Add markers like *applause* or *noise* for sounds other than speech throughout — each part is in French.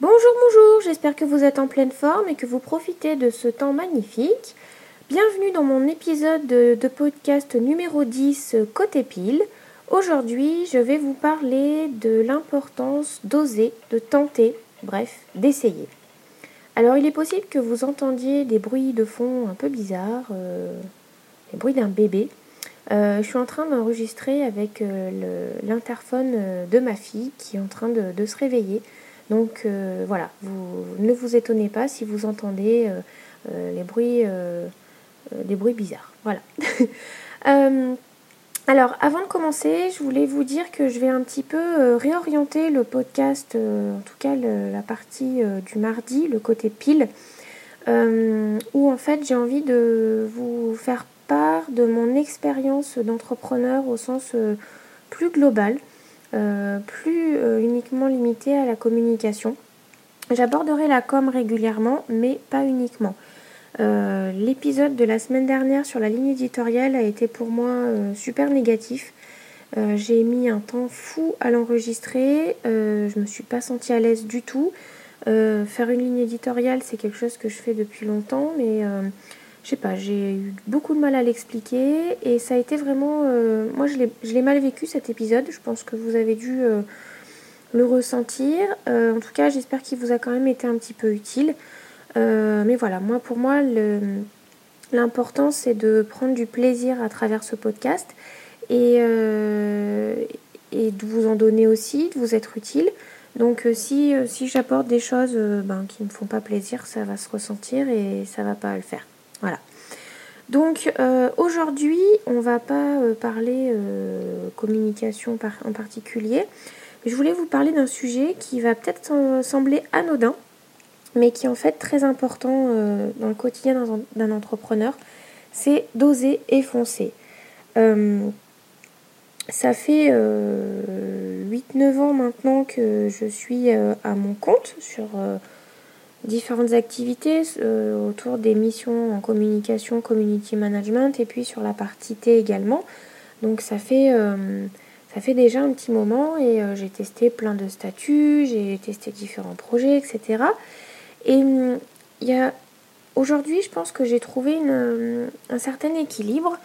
Bonjour, bonjour, j'espère que vous êtes en pleine forme et que vous profitez de ce temps magnifique. Bienvenue dans mon épisode de, podcast numéro 10 Côté Pile. Aujourd'hui, je vais vous parler de l'importance d'oser, de tenter, bref, d'essayer. Alors, il est possible que vous entendiez des bruits de fond un peu bizarres, euh, les bruits d'un bébé. Euh, je suis en train d'enregistrer avec euh, l'interphone de ma fille qui est en train de se réveiller. Donc euh, voilà, vous ne vous étonnez pas si vous entendez euh, euh, les bruits, des bruits bizarres. Voilà. *laughs* alors avant de commencer, je voulais vous dire que je vais un petit peu réorienter le podcast, en tout cas la partie du mardi, le côté pile, où en fait j'ai envie de vous faire part de mon expérience d'entrepreneur au sens plus global. Euh, plus euh, uniquement limité à la communication. J'aborderai la com régulièrement, mais pas uniquement. Euh, l'épisode de la semaine dernière sur la ligne éditoriale a été pour moi super négatif. J'ai mis un temps fou à l'enregistrer. je me suis pas sentie à l'aise du tout. faire une ligne éditoriale, c'est quelque chose que je fais depuis longtemps, mais je sais pas, j'ai eu beaucoup de mal à l'expliquer et ça a été vraiment. Euh, moi, je l'ai mal vécu cet épisode. Je pense que vous avez dû euh, le ressentir. Euh, en tout cas, j'espère qu'il vous a quand même été un petit peu utile. mais voilà, moi, pour moi, l'important c'est de prendre du plaisir à travers ce podcast et, de vous en donner aussi, de vous être utile. Donc si, si j'apporte des choses ben, qui ne me font pas plaisir, ça va se ressentir et ça va pas le faire. Voilà. Donc euh, aujourd'hui, on ne va pas euh, parler euh, communication en particulier. Je voulais vous parler d'un sujet qui va peut-être sembler anodin, mais qui est en fait très important dans le quotidien d'un entrepreneur. C'est d'oser et foncer. ça fait 8-9 ans maintenant que je suis à mon compte sur différentes activités euh, autour des missions en communication, community management et puis sur la partie T également. Donc ça fait, euh, ça fait déjà un petit moment et euh, j'ai testé plein de statuts, j'ai testé différents projets, etc. Et hum, il y a aujourd'hui, je pense que j'ai trouvé un certain équilibre.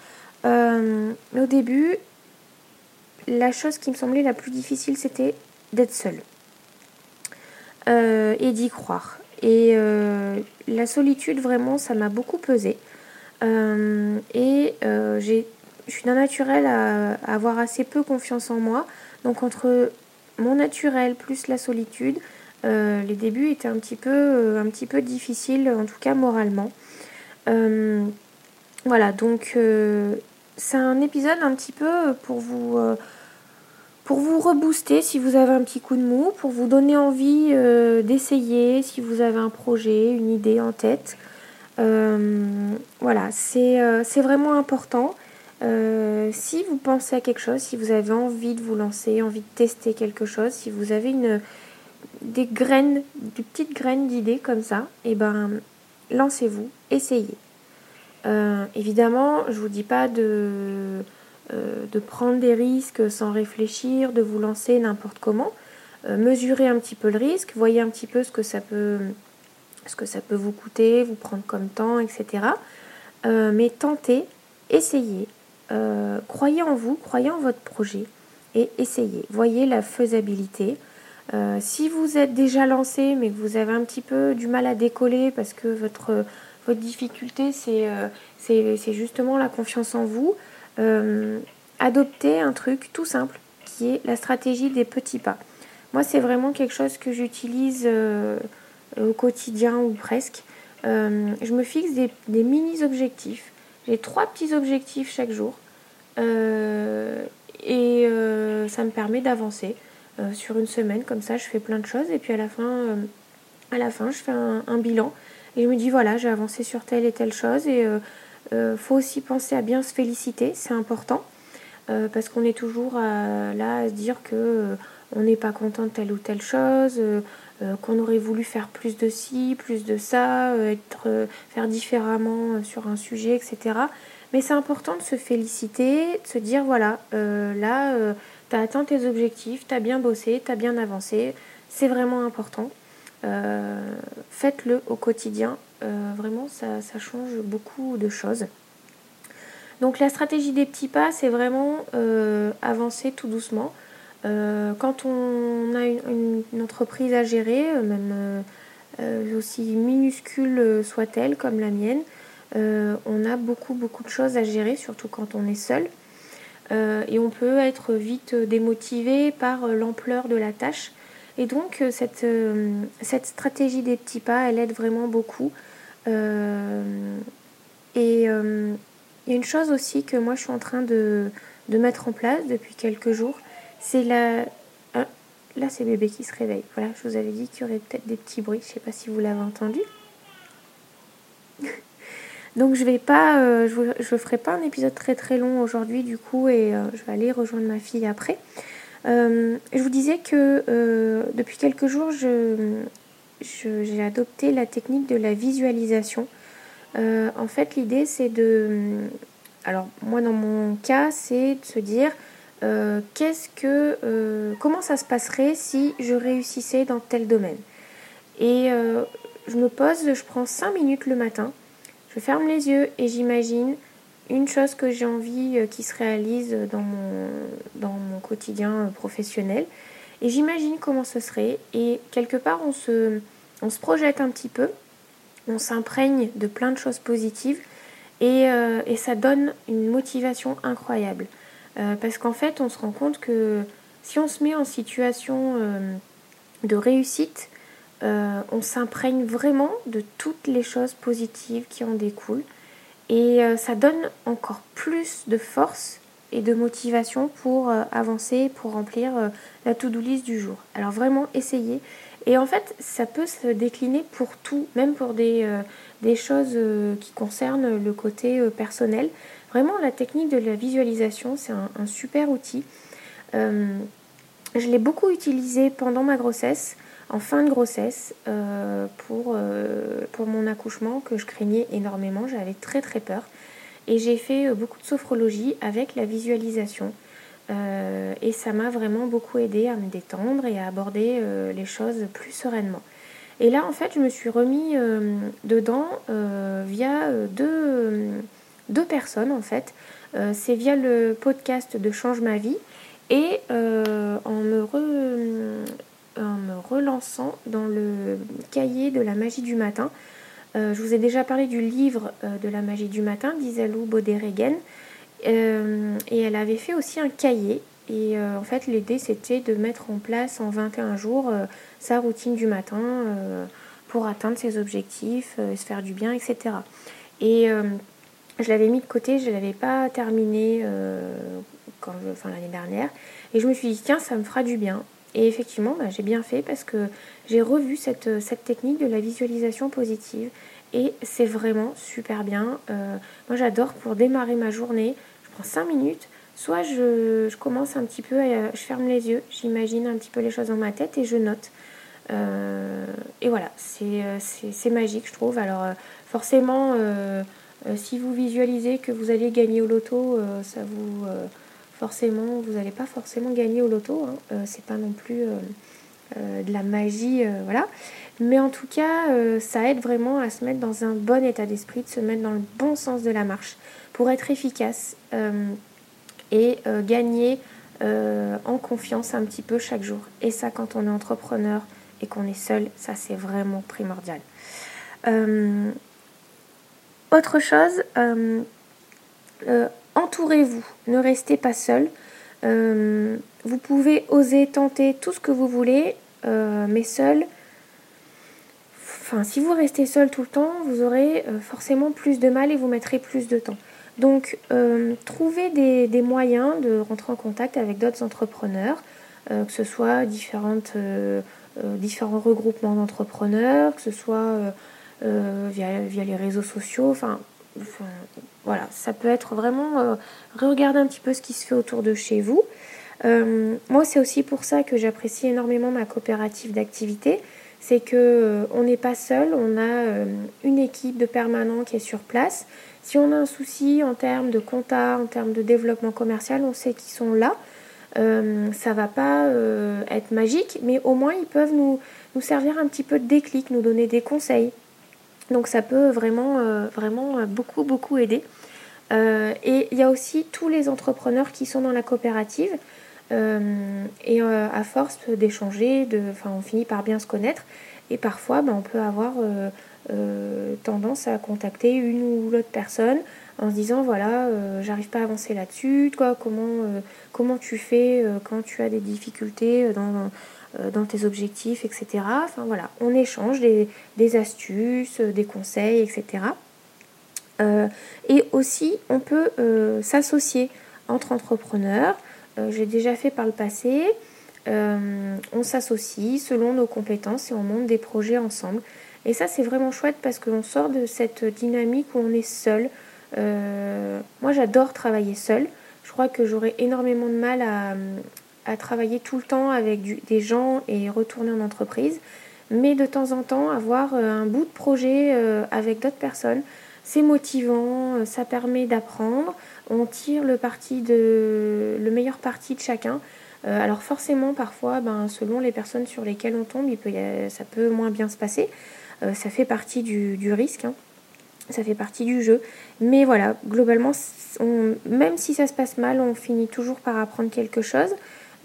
mais au début, la chose qui me semblait la plus difficile, c'était d'être seule. et d'y croire. Et euh, la solitude, vraiment, ça m'a beaucoup pesé. Euh, et euh, je suis d'un naturel à, avoir assez peu confiance en moi. Donc entre mon naturel plus la solitude, les débuts étaient un petit peu, un petit peu difficiles, en tout cas moralement. voilà, donc c'est un épisode un petit peu pour vous pour vous rebooster si vous avez un petit coup de mou, pour vous donner envie euh, d'essayer si vous avez un projet, une idée en tête. Euh, voilà, euh, c'est vraiment important. si vous pensez à quelque chose, si vous avez envie de vous lancer, envie de tester quelque chose, si vous avez une, des graines, des petites graines d'idées comme ça, et eh ben lancez-vous, essayez. évidemment, je vous dis pas de euh, de prendre des risques sans réfléchir, de vous lancer n'importe comment. Euh, mesurez un petit peu le risque, voyez un petit peu ce que ça peut, vous coûter, vous prendre comme temps, etc. Euh, mais tentez, essayez, croyez en vous, croyez en votre projet et essayez. Voyez la faisabilité. si vous êtes déjà lancé mais que vous avez un petit peu du mal à décoller parce que votre, votre difficulté c'est justement la confiance en vous, euh, adopter un truc tout simple qui est la stratégie des petits pas. Moi, c'est vraiment quelque chose que j'utilise euh, au quotidien ou presque. Euh, je me fixe des, mini-objectifs. J'ai trois petits objectifs chaque jour. et ça me permet d'avancer sur une semaine. Comme ça, je fais plein de choses. Et puis à la fin, à la fin je fais un, un, bilan. Et je me dis, voilà, j'ai avancé sur telle et telle chose. Et euh, faut aussi penser à bien se féliciter, c'est important. Euh, parce qu'on est toujours là à se dire que euh, on n'est pas content de telle ou telle chose, qu'on aurait voulu faire plus de ci, plus de ça, être, faire différemment sur un sujet, etc. Mais c'est important de se féliciter, de se dire voilà, là, tu as atteint tes objectifs, tu as bien bossé, tu as bien avancé, c'est vraiment important. faites-le au quotidien. Vraiment, ça, change beaucoup de choses. Donc la stratégie des petits pas, c'est vraiment avancer tout doucement. quand on a une, entreprise à gérer, même aussi minuscule soit-elle comme la mienne, on a beaucoup beaucoup de choses à gérer, surtout quand on est seul. Euh, et on peut être vite démotivé par euh, l'ampleur de la tâche. Et donc euh, cette, stratégie des petits pas, elle aide vraiment beaucoup. Et il y a une chose aussi que moi je suis en train de, de mettre en place depuis quelques jours, c'est la... Là c'est bébé qui se réveille. Voilà, je vous avais dit qu'il y aurait peut-être des petits bruits, je ne sais pas si vous l'avez entendu. *laughs* Donc je vais pas, euh, je, ferai pas un épisode très très long aujourd'hui du coup et euh, je vais aller rejoindre ma fille après. Euh, je vous disais que depuis quelques jours j'ai adopté la technique de la visualisation. en fait l'idée c'est de, alors moi dans mon cas c'est de se dire qu'est-ce que, comment ça se passerait si je réussissais dans tel domaine? Et je me pose, je prends 5 minutes le matin je ferme les yeux et j'imagine une chose que j'ai envie euh, qui se réalise dans mon, dans mon quotidien euh, professionnel. Et j'imagine comment ce serait. Et quelque part, on se, on se projette un petit peu. On s'imprègne de plein de choses positives. Et, euh, ça donne une motivation incroyable. parce qu'en fait, on se rend compte que si on se met en situation de réussite, euh, on s'imprègne vraiment de toutes les choses positives qui en découlent. Et euh, ça donne encore plus de force et de motivation pour euh, avancer, pour remplir la to-do list du jour. Alors vraiment, essayez. Et en fait, ça peut se décliner pour tout, même pour des, choses qui concernent le côté personnel. Vraiment, la technique de la visualisation, c'est un, super outil. je l'ai beaucoup utilisé pendant ma grossesse en fin de grossesse euh, pour, euh, pour mon accouchement que je craignais énormément. J'avais très très peur. Et j'ai fait euh, beaucoup de sophrologie avec la visualisation. Et ça m'a vraiment beaucoup aidé à me détendre et à aborder les choses plus sereinement. Et là, en fait, je me suis remis dedans via deux, personnes, en fait. C'est via le podcast de Change ma vie et en me relançant dans le cahier de la magie du matin. Euh, je vous ai déjà parlé du livre euh, de la magie du matin d'Isalou Boderegen. Euh, et elle avait fait aussi un cahier. Et en fait, l'idée, c'était de mettre en place en 21 jours sa routine du matin pour atteindre ses objectifs, se faire du bien, etc. Et je l'avais mis de côté, je ne l'avais pas terminé l'année dernière. Et je me suis dit, tiens, ça me fera du bien. Et effectivement, bah, j'ai bien fait parce que j'ai revu cette, technique de la visualisation positive et c'est vraiment super bien. Euh, moi, j'adore pour démarrer ma journée. Prends 5 minutes. Soit je, commence un petit peu, je ferme les yeux, j'imagine un petit peu les choses dans ma tête et je note. Euh, et voilà, c'est magique, je trouve. Alors, euh, forcément, si vous visualisez que vous allez gagner au loto, ça vous forcément, vous n'allez pas forcément gagner au loto. Hein. Euh, c'est pas non plus euh, euh, de la magie, voilà. Mais en tout cas, ça aide vraiment à se mettre dans un bon état d'esprit, de se mettre dans le bon sens de la marche pour être efficace et gagner en confiance un petit peu chaque jour. Et ça, quand on est entrepreneur et qu'on est seul, ça c'est vraiment primordial. autre chose, entourez-vous, ne restez pas seul. Euh, vous pouvez oser tenter tout ce que vous voulez, euh, mais seul, enfin si vous restez seul tout le temps, vous aurez euh, forcément plus de mal et vous mettrez plus de temps. Donc trouvez des, moyens de rentrer en contact avec d'autres entrepreneurs, que ce soit différents regroupements d'entrepreneurs, que ce soit via, les réseaux sociaux, enfin voilà, ça peut être vraiment euh, regarder un petit peu ce qui se fait autour de chez vous. Euh, moi, c'est aussi pour ça que j'apprécie énormément ma coopérative d'activité. C'est que euh, on n'est pas seul, on a une équipe de permanents qui est sur place. Si on a un souci en termes de compta, en termes de développement commercial, on sait qu'ils sont là. ça va pas être magique, mais au moins ils peuvent nous, nous servir un petit peu de déclic, nous donner des conseils. Donc ça peut vraiment, vraiment beaucoup, beaucoup aider. Et il y a aussi tous les entrepreneurs qui sont dans la coopérative. et à force d'échanger, on finit par bien se connaître. Et parfois, ben, on peut avoir tendance à contacter une ou l'autre personne en se disant voilà, euh, j'arrive pas à avancer là-dessus, toi, comment, euh, comment tu fais euh, quand tu as des difficultés dans, tes objectifs, etc. Enfin voilà, on échange des astuces, des conseils, etc. et aussi, on peut s'associer entre entrepreneurs. J'ai déjà fait par le passé. on s'associe selon nos compétences et on monte des projets ensemble. Et ça, c'est vraiment chouette parce qu'on sort de cette dynamique où on est seul, euh, moi, j'adore travailler seule. Je crois que j'aurais énormément de mal à, travailler tout le temps avec des gens et retourner en entreprise. Mais de temps en temps, avoir euh, un bout de projet euh, avec d'autres personnes, c'est motivant, ça permet d'apprendre. On tire le, parti de, le meilleur parti de chacun. alors forcément, parfois, ben, selon les personnes sur lesquelles on tombe, ça peut moins bien se passer. ça fait partie du, risque. Hein ça fait partie du jeu. Mais voilà, globalement, même si ça se passe mal, on finit toujours par apprendre quelque chose.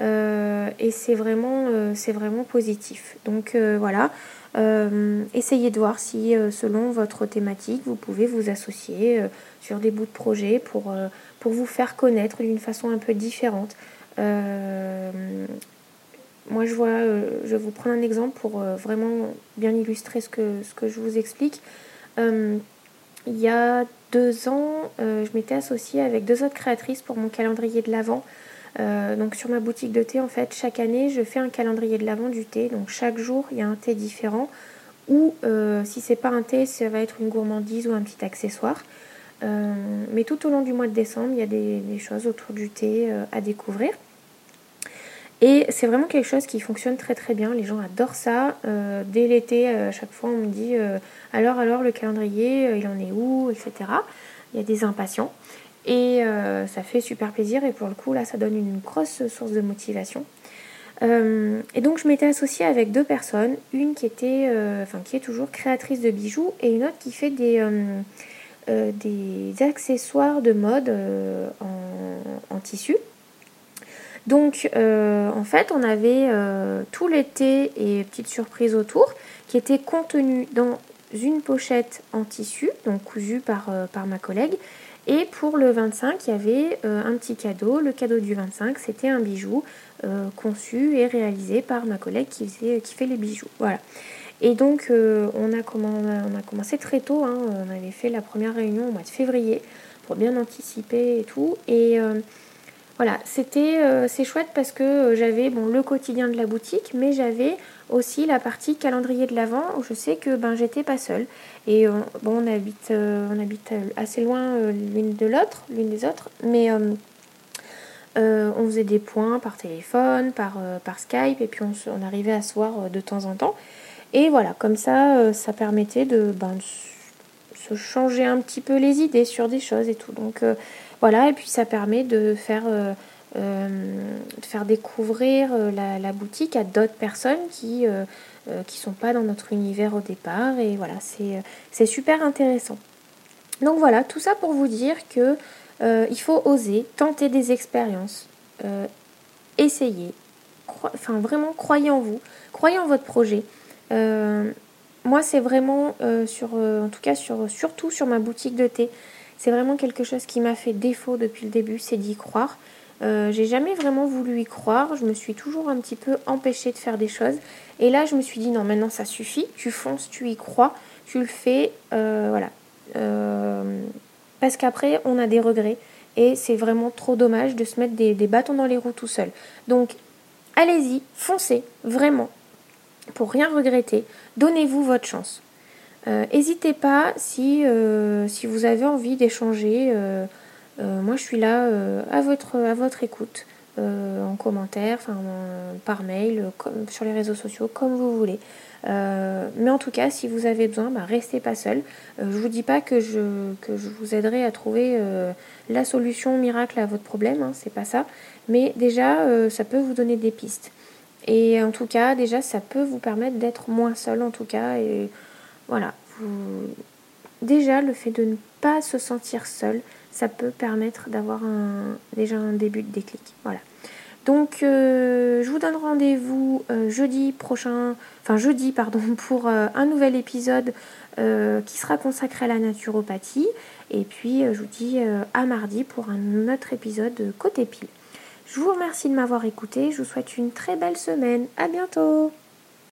Euh, et c'est vraiment, euh, c'est vraiment positif. Donc euh, voilà, essayez de voir si selon votre thématique, vous pouvez vous associer sur des bouts de projet pour, pour vous faire connaître d'une façon un peu différente. moi, je vois, je vous prendre un exemple pour vraiment bien illustrer ce que, ce que je vous explique il y a deux ans, je m'étais associée avec deux autres créatrices pour mon calendrier de l'Avent. Euh, donc sur ma boutique de thé, en fait, chaque année, je fais un calendrier de l'Avent du thé. Donc chaque jour, il y a un thé différent. Ou euh, si c'est pas un thé, ça va être une gourmandise ou un petit accessoire. mais tout au long du mois de décembre, il y a des, des choses autour du thé à découvrir. Et c'est vraiment quelque chose qui fonctionne très très bien. Les gens adorent ça. Euh, dès l'été, euh, à chaque fois, on me dit euh, alors, alors, le calendrier, il en est où, etc. Il y a des impatients. Et ça fait super plaisir. Et pour le coup, là, ça donne une grosse source de motivation. et donc, je m'étais associée avec deux personnes. Une qui était, enfin, qui est toujours créatrice de bijoux et une autre qui fait des, des accessoires de mode en, tissu. Donc euh, en fait on avait euh, tout l'été et petites surprises autour qui étaient contenues dans une pochette en tissu, donc cousue par, euh, par ma collègue. Et pour le 25, il y avait un petit cadeau. Le cadeau du 25, c'était un bijou conçu et réalisé par ma collègue qui, faisait, qui fait les bijoux. Voilà. Et donc on, a on, a, commencé très tôt. Hein. on avait fait la première réunion au mois de février pour bien anticiper et tout. Et voilà, c'était euh, c'est chouette parce que euh, j'avais bon le quotidien de la boutique, mais j'avais aussi la partie calendrier de l'avant où je sais que ben j'étais pas seule. Et euh, bon, on habite on habite assez loin l'une de l'autre, l'une des autres, mais on faisait des points par téléphone, par, par Skype, et puis on, on, arrivait à se voir de temps en temps. Et voilà, comme ça, ça permettait de, ben, se changer un petit peu les idées sur des choses et tout. Donc voilà, et puis ça permet de faire, euh, euh, de faire découvrir euh, la, boutique à d'autres personnes qui ne sont pas dans notre univers au départ. Et voilà, c'est super intéressant. Donc voilà, tout ça pour vous dire que il faut oser, tenter des expériences, essayer. Enfin, vraiment, croyez en vous, croyez en votre projet. moi, c'est vraiment sur, en tout cas, sur, surtout sur ma boutique de thé. C'est vraiment quelque chose qui m'a fait défaut depuis le début, c'est d'y croire. Euh, j'ai jamais vraiment voulu y croire, je me suis toujours un petit peu empêchée de faire des choses. Et là, je me suis dit non, maintenant ça suffit, tu fonces, tu y crois, tu le fais, euh, voilà. Euh, parce qu'après, on a des regrets et c'est vraiment trop dommage de se mettre des, bâtons dans les roues tout seul. Donc, allez-y, foncez, vraiment, pour rien regretter. Donnez-vous votre chance. N'hésitez pas si, si vous avez envie d'échanger. Euh, euh, moi, je suis là à, votre, à votre écoute, en commentaire, par mail, sur les réseaux sociaux, comme vous voulez. mais en tout cas, si vous avez besoin, bah, restez pas seul. je ne vous dis pas que je, que je vous aiderai à trouver la solution miracle à votre problème, hein, c'est pas ça. Mais déjà, ça peut vous donner des pistes. Et en tout cas, déjà, ça peut vous permettre d'être moins seul en tout cas. Et voilà, déjà le fait de ne pas se sentir seul, ça peut permettre d'avoir déjà un début de déclic. Voilà. Donc euh, je vous donne rendez-vous euh, jeudi prochain, enfin jeudi pardon, *laughs* pour euh, un nouvel épisode qui sera consacré à la naturopathie. Et puis je vous dis à mardi pour un autre épisode côté pile. Je vous remercie de m'avoir écouté, je vous souhaite une très belle semaine. À bientôt